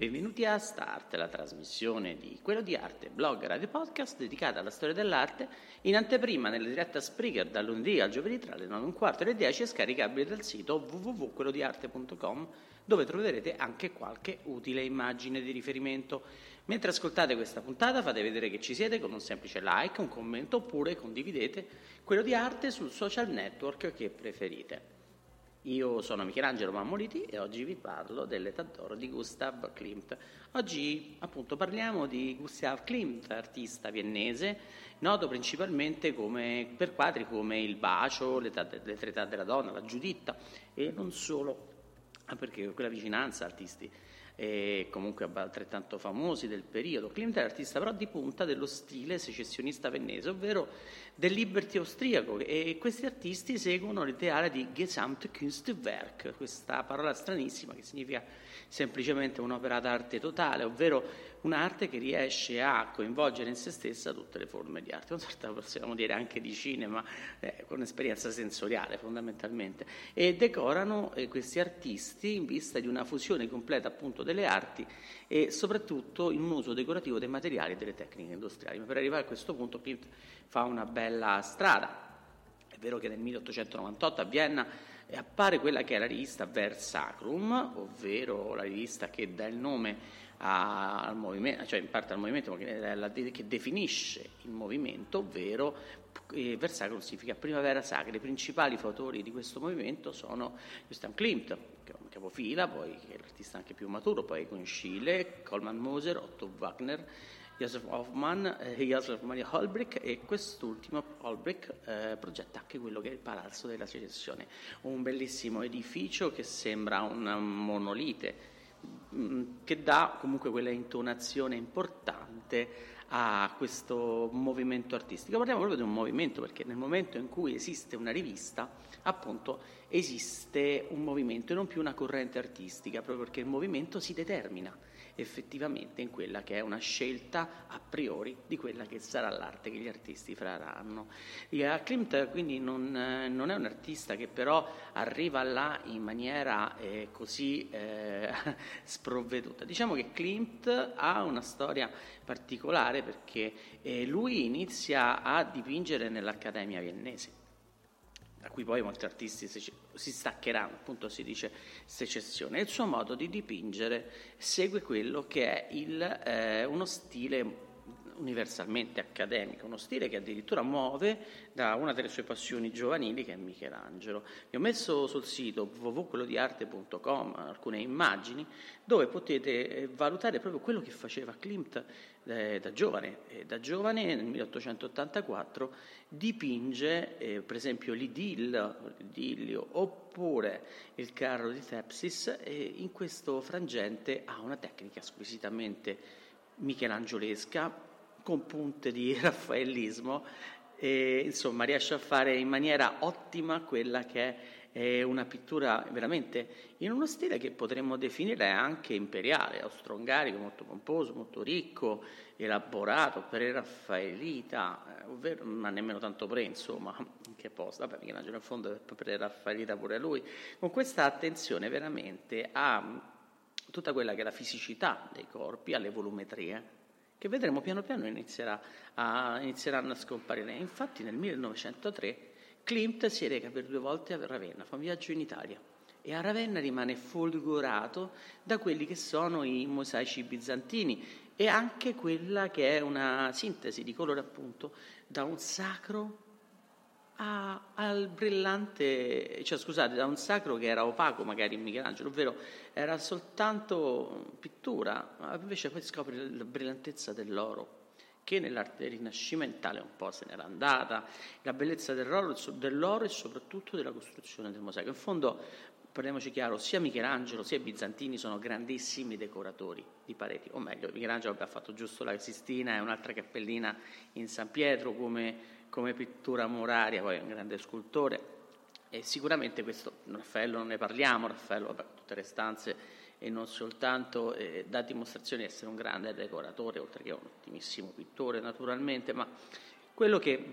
Benvenuti a Start, la trasmissione di Quello di Arte, blog radio podcast dedicata alla storia dell'arte, in anteprima nella diretta Spreaker dal lunedì al giovedì tra le 9 e un quarto e le 10 e scaricabile dal sito www.quellodiarte.com dove troverete anche qualche utile immagine di riferimento. Mentre ascoltate questa puntata fate vedere che ci siete con un semplice like, un commento oppure condividete Quello di Arte sul social network che preferite. Io sono Michelangelo Mammoliti e oggi vi parlo dell'età d'oro di Gustav Klimt. Oggi appunto parliamo di Gustav Klimt, artista viennese, noto principalmente come, per quadri come Il bacio, l'età, Le tre della donna, La Giuditta e non solo, perché quella vicinanza artisti e comunque altrettanto famosi del periodo. Klimt è l'artista però di punta dello stile secessionista vennese, ovvero del liberty austriaco e questi artisti seguono l'ideale di Gesamtkunstwerk, questa parola stranissima che significa semplicemente un'opera d'arte totale, ovvero un'arte che riesce a coinvolgere in se stessa tutte le forme di arte, una sorta possiamo dire anche di cinema, eh, con esperienza sensoriale fondamentalmente, e decorano eh, questi artisti in vista di una fusione completa appunto delle arti e soprattutto in un uso decorativo dei materiali e delle tecniche industriali. Ma per arrivare a questo punto Klimt fa una bella strada. È vero che nel 1898 a Vienna appare quella che è la rivista Versacrum, ovvero la rivista che dà il nome al movimento, cioè in parte al movimento, ma che, che definisce il movimento, ovvero eh, Versacrum significa primavera sacra. I principali fautori di questo movimento sono Gustav Klimt, che è un capofila, poi che è l'artista anche più maturo, poi con Schiele, Coleman Moser, Otto Wagner, Josef Hoffmann, eh, Josef Maria Holbrick e quest'ultimo Holbrick eh, progetta anche quello che è il Palazzo della Secessione, un bellissimo edificio che sembra un monolite, mh, mm, che dà comunque quella intonazione importante a questo movimento artistico. Parliamo proprio di un movimento perché nel momento in cui esiste una rivista, appunto, esiste un movimento e non più una corrente artistica, proprio perché il movimento si determina effettivamente in quella che è una scelta a priori di quella che sarà l'arte che gli artisti faranno. Klimt quindi non, non, è un artista che però arriva là in maniera eh, così eh, sprovveduta. Diciamo che Klimt ha una storia particolare perché eh, lui inizia a dipingere nell'Accademia viennese da cui poi molti artisti si staccheranno, appunto si dice secessione. Il suo modo di dipingere segue quello che è il, eh, uno stile universalmente accademico, uno stile che addirittura muove da una delle sue passioni giovanili che è Michelangelo. Vi ho messo sul sito www.quellodiarte.com alcune immagini dove potete eh, valutare proprio quello che faceva Klimt eh, da giovane. E da giovane nel 1884 dipinge eh, per esempio l'idillio, l'idillio oppure il carro di Tepsis e in questo frangente ha una tecnica squisitamente michelangiolesca con punte di raffaellismo e insomma riesce a fare in maniera ottima quella che è una pittura veramente in uno stile che potremmo definire anche imperiale, austro-ungarico, molto pomposo, molto ricco, elaborato, pre-raffaelita, eh, ovvero ma nemmeno tanto pre, insomma, in che posto, vabbè, in fondo è pre-raffaelita pure lui, con questa attenzione veramente a tutta quella che è la fisicità dei corpi, alle volumetrie, che vedremo piano piano inizierà a, inizieranno a scomparire. Infatti nel 1903 Klimt si reca per due volte a Ravenna, fa un viaggio in Italia e a Ravenna rimane folgorato da quelli che sono i mosaici bizantini e anche quella che è una sintesi di colore appunto da un sacro a, al brillante, cioè scusate, da un sacro che era opaco magari in Michelangelo, ovvero era soltanto pittura, invece poi scopri la brillantezza dell'oro che nell'arte rinascimentale un po' se n'era andata, la bellezza dell'oro, dell'oro e soprattutto della costruzione del mosaico. In fondo, parliamoci chiaro, sia Michelangelo sia i bizantini sono grandissimi decoratori di pareti, o meglio, Michelangelo ha fatto giusto la Sistina e un'altra cappellina in San Pietro come come pittura muraria, poi è un grande scultore. E sicuramente questo, Raffaello non ne parliamo, Raffaello, vabbè, tutte le stanze e non soltanto eh, dà dimostrazione di essere un grande decoratore, oltre che un ottimissimo pittore naturalmente, ma quello che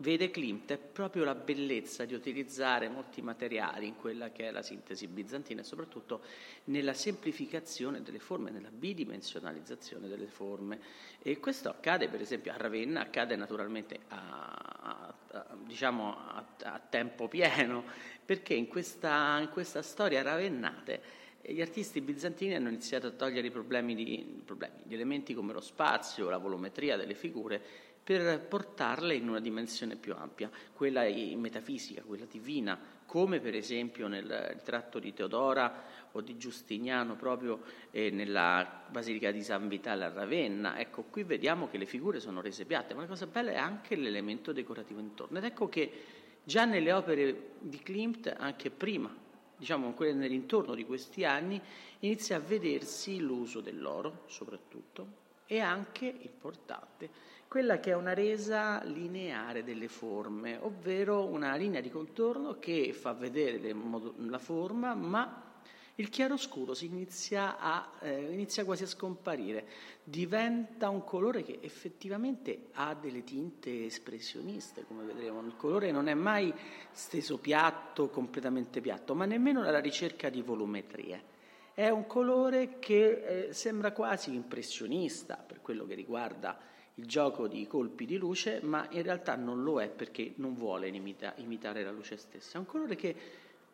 vede Klimt è proprio la bellezza di utilizzare molti materiali in quella che è la sintesi bizantina e soprattutto nella semplificazione delle forme, nella bidimensionalizzazione delle forme. E questo accade per esempio a Ravenna, accade naturalmente a, a, a, diciamo a tempo pieno, perché in questa, in questa storia ravennate gli artisti bizantini hanno iniziato a togliere i problemi, di, problemi, gli elementi come lo spazio, la volumetria delle figure per portarle in una dimensione più ampia, quella metafisica, quella divina, come per esempio nel ritratto di Teodora o di Giustiniano proprio eh, nella Basilica di San Vitale a Ravenna. Ecco, qui vediamo che le figure sono rese piatte, ma la cosa bella è anche l'elemento decorativo intorno. Ed ecco che già nelle opere di Klimt, anche prima, diciamo nell'intorno di questi anni, inizia a vedersi l'uso dell'oro soprattutto e anche, importante, quella che è una resa lineare delle forme, ovvero una linea di contorno che fa vedere la forma, ma il chiaroscuro inizia, a, eh, inizia quasi a scomparire, diventa un colore che effettivamente ha delle tinte espressioniste, come vedremo. Il colore non è mai steso piatto, completamente piatto, ma nemmeno alla ricerca di volumetrie. È un colore che eh, sembra quasi impressionista per quello che riguarda il gioco di colpi di luce, ma in realtà non lo è perché non vuole imita- imitare la luce stessa. È un colore che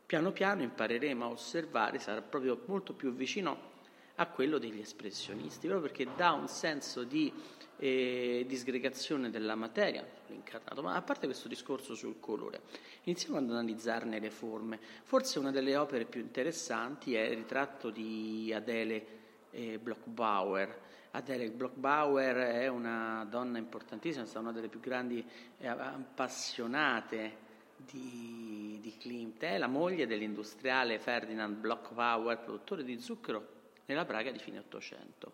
piano piano impareremo a osservare, sarà proprio molto più vicino a quello degli espressionisti, proprio perché dà un senso di eh, disgregazione della materia, l'incarnato. Ma a parte questo discorso sul colore, iniziamo ad analizzarne le forme. Forse una delle opere più interessanti è il ritratto di Adele eh, Blockbauer, Adele Blockbauer è una donna importantissima, è stata una delle più grandi e appassionate di, di Klimt, è la moglie dell'industriale Ferdinand Blockbauer, produttore di zucchero nella Praga di fine Ottocento.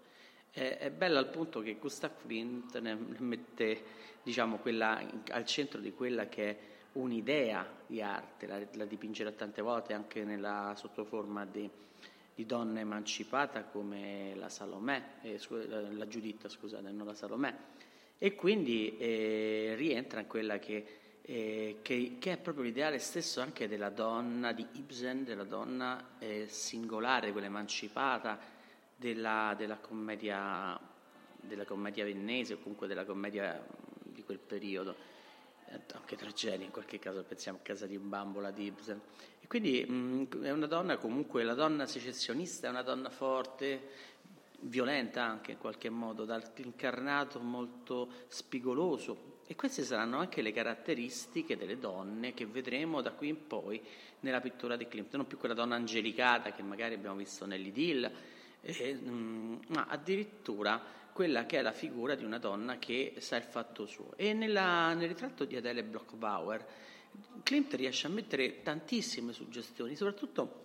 È, è bella al punto che Gustav Klimt ne mette diciamo, quella, al centro di quella che è un'idea di arte, la, la dipingerà tante volte anche nella sottoforma di di donna emancipata come la Salomè, eh, la Giuditta, scusate, non la Salomè, e quindi eh, rientra in quella che, eh, che, che, è proprio l'ideale stesso anche della donna di Ibsen, della donna eh, singolare, quella emancipata della, della, commedia, della commedia vennese o comunque della commedia di quel periodo anche tragedia in qualche caso, pensiamo a Casa di Bambola di Ibsen. E quindi mh, è una donna comunque, la donna secessionista è una donna forte, violenta anche in qualche modo, dall'incarnato molto spigoloso. E queste saranno anche le caratteristiche delle donne che vedremo da qui in poi nella pittura di Klimt, non più quella donna angelicata che magari abbiamo visto nell'Idill, eh, mh, ma addirittura quella che è la figura di una donna che sa il fatto suo. E nella, nel ritratto di Adele Blockbauer, Klimt riesce a mettere tantissime suggestioni, soprattutto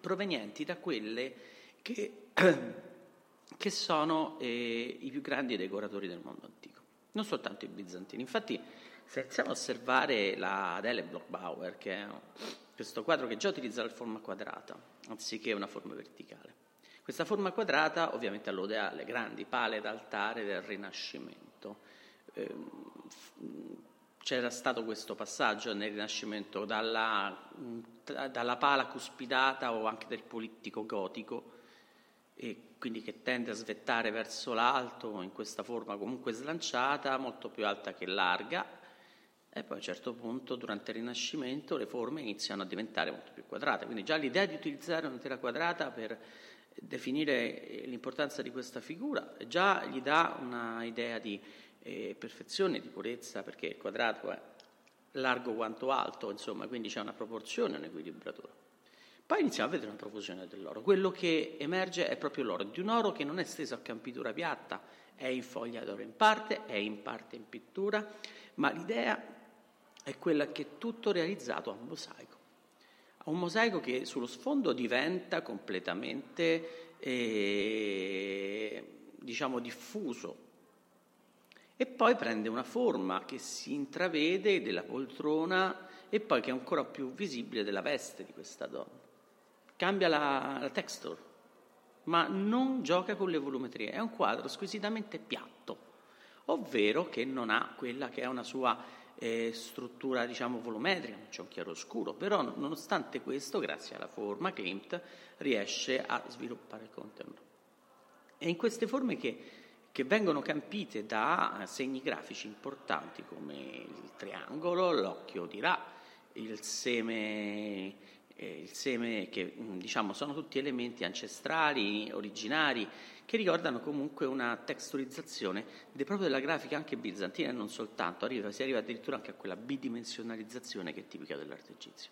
provenienti da quelle che, che sono eh, i più grandi decoratori del mondo antico, non soltanto i bizantini. Infatti, se iniziamo a osservare la Adele Blockbauer, che è questo quadro che già utilizza la forma quadrata, anziché una forma verticale, questa forma quadrata ovviamente allude alle grandi pale d'altare del Rinascimento. Ehm, c'era stato questo passaggio nel Rinascimento dalla, dalla pala cuspidata o anche del polittico gotico, quindi che tende a svettare verso l'alto in questa forma comunque slanciata, molto più alta che larga, e poi a un certo punto durante il Rinascimento le forme iniziano a diventare molto più quadrate, quindi già l'idea di utilizzare una tela quadrata per definire l'importanza di questa figura già gli dà un'idea di eh, perfezione, di purezza, perché il quadrato è largo quanto alto, insomma, quindi c'è una proporzione, un'equilibratura. Poi iniziamo a vedere una profusione dell'oro. Quello che emerge è proprio l'oro, di un oro che non è steso a campitura piatta, è in foglia d'oro in parte, è in parte in pittura, ma l'idea è quella che è tutto realizzato a mosaico. A un mosaico che sullo sfondo diventa completamente, eh, diciamo, diffuso, e poi prende una forma che si intravede della poltrona e poi che è ancora più visibile della veste di questa donna. Cambia la, la texture, ma non gioca con le volumetrie, è un quadro squisitamente piatto, ovvero che non ha quella che è una sua eh, struttura diciamo volumetrica, non c'è un chiaroscuro, però nonostante questo, grazie alla forma, Klimt riesce a sviluppare il contempo. È in queste forme che che vengono campite da segni grafici importanti come il triangolo, l'occhio di Ra, il seme, il seme che mm, diciamo sono tutti elementi ancestrali, originari, che ricordano comunque una texturizzazione proprio della grafica anche bizantina e non soltanto, arriva, si arriva addirittura anche a quella bidimensionalizzazione che è tipica dell'arte egizio.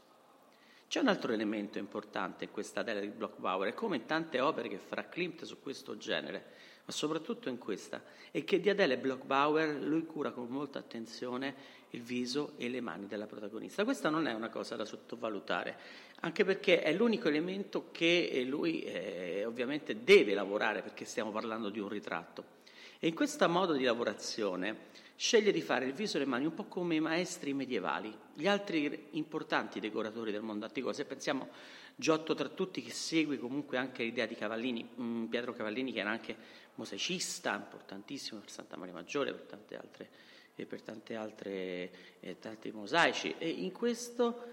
C'è un altro elemento importante in questa tela di Block-Bauer, e come in tante opere che farà Klimt su questo genere, ma soprattutto in questa, è che di Adele Blockbauer lui cura con molta attenzione il viso e le mani della protagonista. Questa non è una cosa da sottovalutare, anche perché è l'unico elemento che lui eh, ovviamente deve lavorare perché stiamo parlando di un ritratto. E in questo modo di lavorazione sceglie di fare il viso e le mani un po' come i maestri medievali, gli altri importanti decoratori del mondo antico. Se pensiamo Giotto tra tutti che segue comunque anche l'idea di Cavallini, mm, Pietro Cavallini che era anche mosaicista, importantissimo per Santa Maria Maggiore, per tante altre, e per tante altre eh, tanti mosaici. E in questo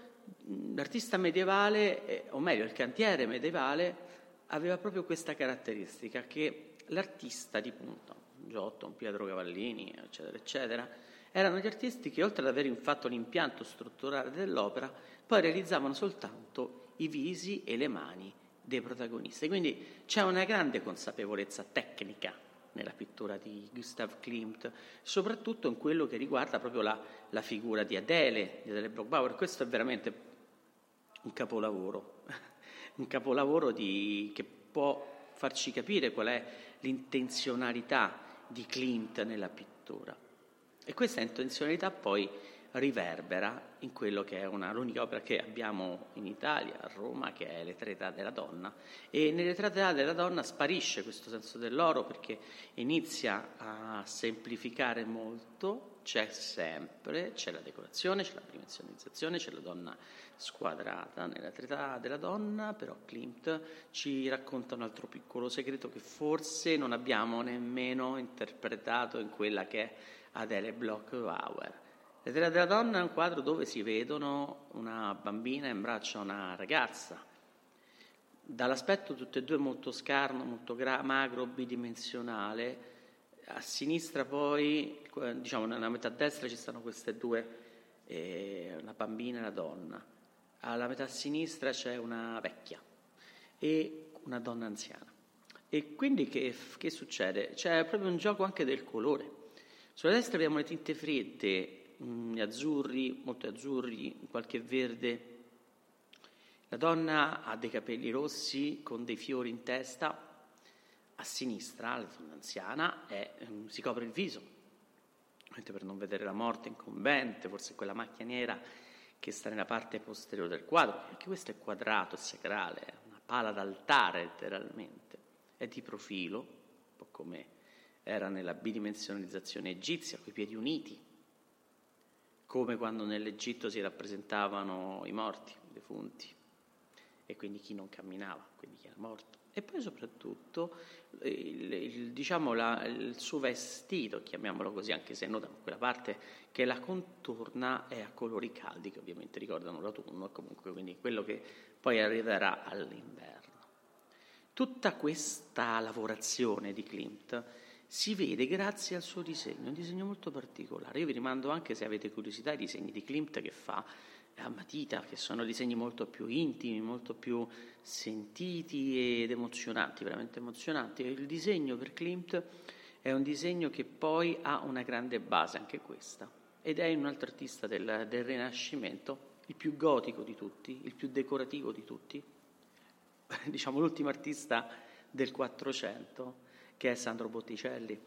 l'artista medievale, eh, o meglio il cantiere medievale, aveva proprio questa caratteristica che l'artista di punta, Giotto, Pietro Cavallini, eccetera, eccetera, erano gli artisti che oltre ad aver fatto l'impianto strutturale dell'opera, poi realizzavano soltanto i visi e le mani dei protagonisti. Quindi c'è una grande consapevolezza tecnica nella pittura di Gustav Klimt, soprattutto in quello che riguarda proprio la, la figura di Adele, di Adele Brockbauer. Questo è veramente un capolavoro, un capolavoro di, che può farci capire qual è l'intenzionalità di Klimt nella pittura. E questa intenzionalità poi riverbera in quello che è una, l'unica opera che abbiamo in Italia, a Roma, che è Le tre età della donna. E nelle tre età della donna sparisce questo senso dell'oro perché inizia a semplificare molto, c'è sempre, c'è la decorazione, c'è la dimensionalizzazione, c'è la donna squadrata. Età della donna, però, Klimt ci racconta un altro piccolo segreto che forse non abbiamo nemmeno interpretato in quella che è Adele Bloch-Bauer le tre della donna è un quadro dove si vedono una bambina in braccio a una ragazza, dall'aspetto tutte e due molto scarno, molto gra- magro, bidimensionale. A sinistra poi, diciamo nella metà destra ci stanno queste due, eh, una bambina e una donna. Alla metà sinistra c'è una vecchia e una donna anziana. E quindi che, che succede? C'è proprio un gioco anche del colore. Sulla destra abbiamo le tinte fredde mh, azzurri, molto azzurri, qualche verde. La donna ha dei capelli rossi con dei fiori in testa. A sinistra, la donna anziana, è, mh, si copre il viso, per non vedere la morte incombente, forse quella macchia nera che sta nella parte posteriore del quadro, anche questo è quadrato, è sacrale, è una pala d'altare letteralmente, è di profilo, un po' come era nella bidimensionalizzazione egizia, con i piedi uniti, come quando nell'Egitto si rappresentavano i morti, i defunti, e quindi chi non camminava, quindi chi era morto. E poi soprattutto il, il, diciamo la, il suo vestito, chiamiamolo così, anche se nota quella parte che la contorna è a colori caldi, che ovviamente ricordano l'autunno, e comunque quindi quello che poi arriverà all'inverno. Tutta questa lavorazione di Klimt si vede grazie al suo disegno, un disegno molto particolare. Io vi rimando anche, se avete curiosità, i disegni di Klimt che fa a matita, che sono disegni molto più intimi, molto più sentiti ed emozionanti, veramente emozionanti. Il disegno per Klimt è un disegno che poi ha una grande base, anche questa, ed è un altro artista del, del Rinascimento, il più gotico di tutti, il più decorativo di tutti, diciamo l'ultimo artista del Quattrocento, che è Sandro Botticelli.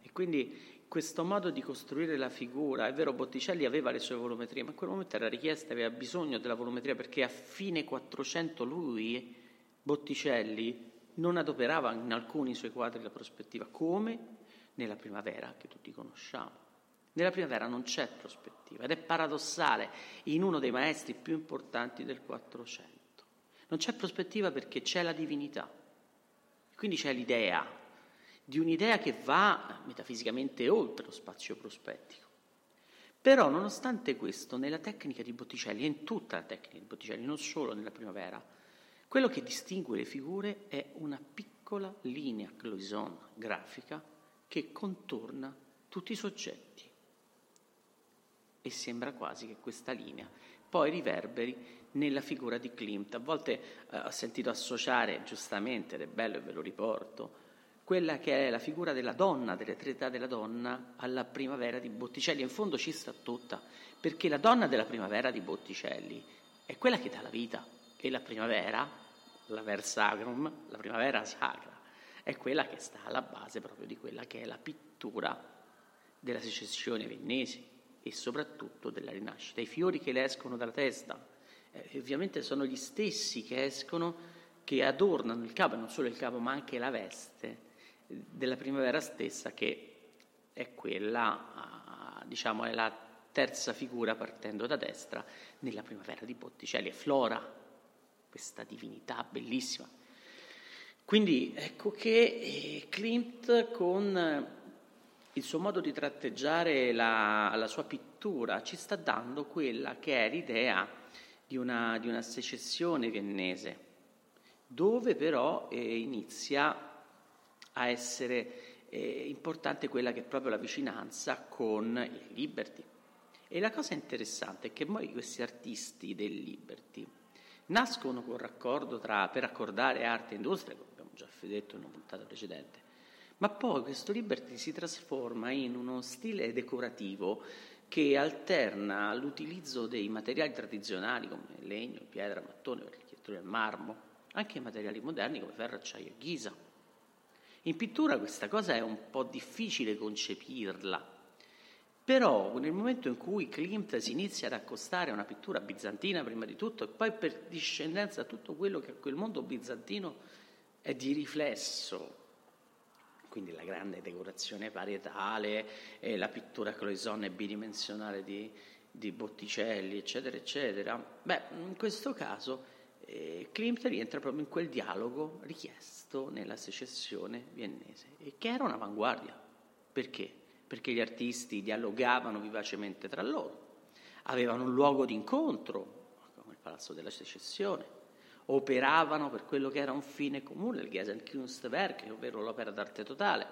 E quindi questo modo di costruire la figura, è vero Botticelli aveva le sue volumetrie, ma in quel momento era richiesta, aveva bisogno della volumetria perché a fine 400 lui, Botticelli, non adoperava in alcuni suoi quadri la prospettiva, come nella primavera che tutti conosciamo. Nella primavera non c'è prospettiva ed è paradossale in uno dei maestri più importanti del Quattrocento. Non c'è prospettiva perché c'è la divinità, quindi c'è l'idea di un'idea che va metafisicamente oltre lo spazio prospettico. Però, nonostante questo, nella tecnica di Botticelli, e in tutta la tecnica di Botticelli, non solo nella primavera, quello che distingue le figure è una piccola linea cloison grafica che contorna tutti i soggetti. E sembra quasi che questa linea poi riverberi nella figura di Klimt. A volte eh, ho sentito associare, giustamente, ed è bello e ve lo riporto, quella che è la figura della donna, delle tre della donna, alla primavera di Botticelli. In fondo ci sta tutta, perché la donna della primavera di Botticelli è quella che dà la vita e la primavera la ver sacrum, la primavera sacra, è quella che sta alla base proprio di quella che è la pittura della secessione viennese e soprattutto della rinascita. I fiori che le escono dalla testa, eh, ovviamente sono gli stessi che escono, che adornano il capo, non solo il capo, ma anche la veste della primavera stessa, che è quella, ah, diciamo, è la terza figura partendo da destra nella primavera di Botticelli, è Flora, questa divinità bellissima. Quindi ecco che eh, Klimt con il suo modo di tratteggiare la, la, sua pittura ci sta dando quella che è l'idea di una, di una secessione viennese, dove però eh, inizia a essere eh, importante quella che è proprio la vicinanza con il Liberty. E la cosa interessante è che poi questi artisti del Liberty nascono con raccordo tra, per accordare arte e industria, come abbiamo già detto in una puntata precedente, ma poi questo Liberty si trasforma in uno stile decorativo che alterna l'utilizzo dei materiali tradizionali come legno, pietra, mattone, l'architettura del marmo, anche i materiali moderni come ferro, acciaio e ghisa. In pittura questa cosa è un po' difficile concepirla, però nel momento in cui Klimt si inizia ad accostare a una pittura bizantina prima di tutto e poi per discendenza a tutto quello che a quel mondo bizantino è di riflesso, quindi la grande decorazione parietale, eh, la pittura cloisonne bidimensionale di, di, Botticelli, eccetera, eccetera, beh, in questo caso Klimt rientra proprio in quel dialogo richiesto nella secessione viennese, e che era un'avanguardia. Perché? perché gli artisti dialogavano vivacemente tra loro, avevano un luogo di incontro, come il Palazzo della Secessione, operavano per quello che era un fine comune, il Gesamtkunstwerk, ovvero l'opera d'arte totale,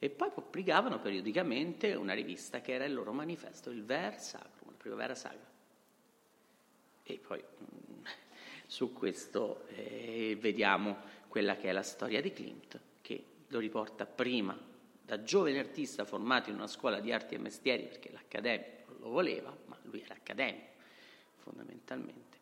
e poi pubblicavano periodicamente una rivista che era il loro manifesto, il Ver Sacrum, la Primavera Sacra. E poi mm, su questo eh, vediamo quella che è la storia di Klimt, che lo riporta prima da giovane artista formato in una scuola di arti e mestieri, perché l'accademia non lo voleva, ma lui era accademico fondamentalmente.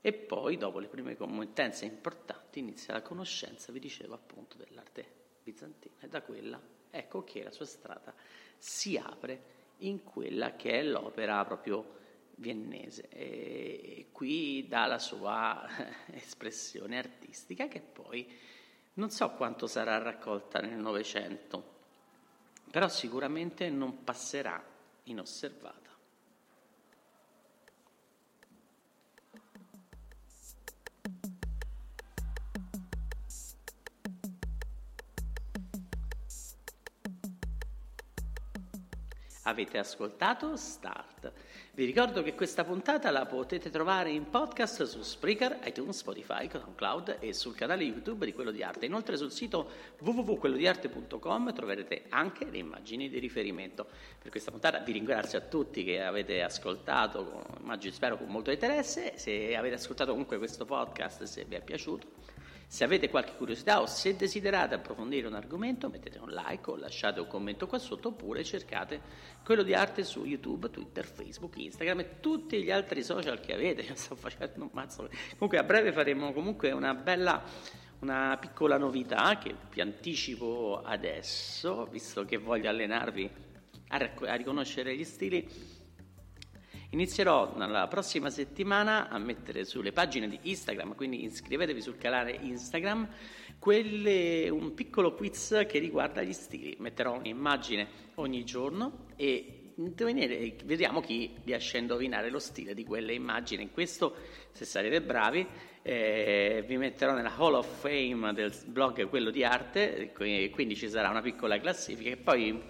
E poi, dopo le prime committenze importanti, inizia la conoscenza, vi dicevo appunto, dell'arte bizantina e da quella ecco che la sua strada si apre in quella che è l'opera proprio viennese e qui dà la sua espressione artistica che poi non so quanto sarà raccolta nel Novecento, però sicuramente non passerà inosservata. Avete ascoltato Start. Vi ricordo che questa puntata la potete trovare in podcast su Spreaker, iTunes, Spotify, SoundCloud e sul canale YouTube di Quello di Arte. Inoltre sul sito www.quellodiarte.com troverete anche le immagini di riferimento. Per questa puntata vi ringrazio a tutti che avete ascoltato, immagino spero con molto interesse. Se avete ascoltato comunque questo podcast, se vi è piaciuto, Se avete qualche curiosità o se desiderate approfondire un argomento, mettete un like o lasciate un commento qua sotto oppure cercate quello di arte su YouTube, Twitter, Facebook, Instagram e tutti gli altri social che avete. Io sto facendo un mazzo. Comunque a breve faremo comunque una bella una piccola novità che vi anticipo adesso, visto che voglio allenarvi a, a riconoscere gli stili Inizierò nella prossima settimana a mettere sulle pagine di Instagram, quindi iscrivetevi sul canale Instagram, quelle, un piccolo quiz che riguarda gli stili. Metterò un'immagine ogni giorno e vediamo chi riesce a indovinare lo stile di quelle immagini. In questo, se sarete bravi, eh, vi metterò nella Hall of Fame del blog quello di arte, quindi ci sarà una piccola classifica e poi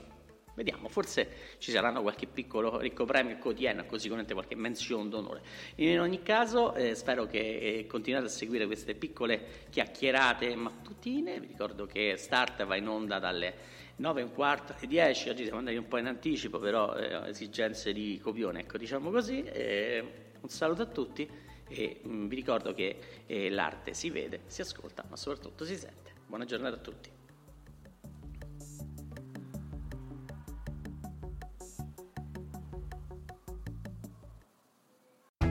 Vediamo, forse ci saranno qualche piccolo ricco premio quotidiano, così come qualche menzione d'onore. In ogni caso, eh, spero che eh, continuate a seguire queste piccole chiacchierate mattutine. Vi ricordo che Start va in onda dalle 9 e un quarto alle 10. Oggi siamo andati un po' in anticipo, però eh, esigenze di copione, ecco, diciamo così. un saluto a tutti e mh, mm, vi ricordo che eh, l'arte si vede, si ascolta, ma soprattutto si sente. Buona giornata a tutti.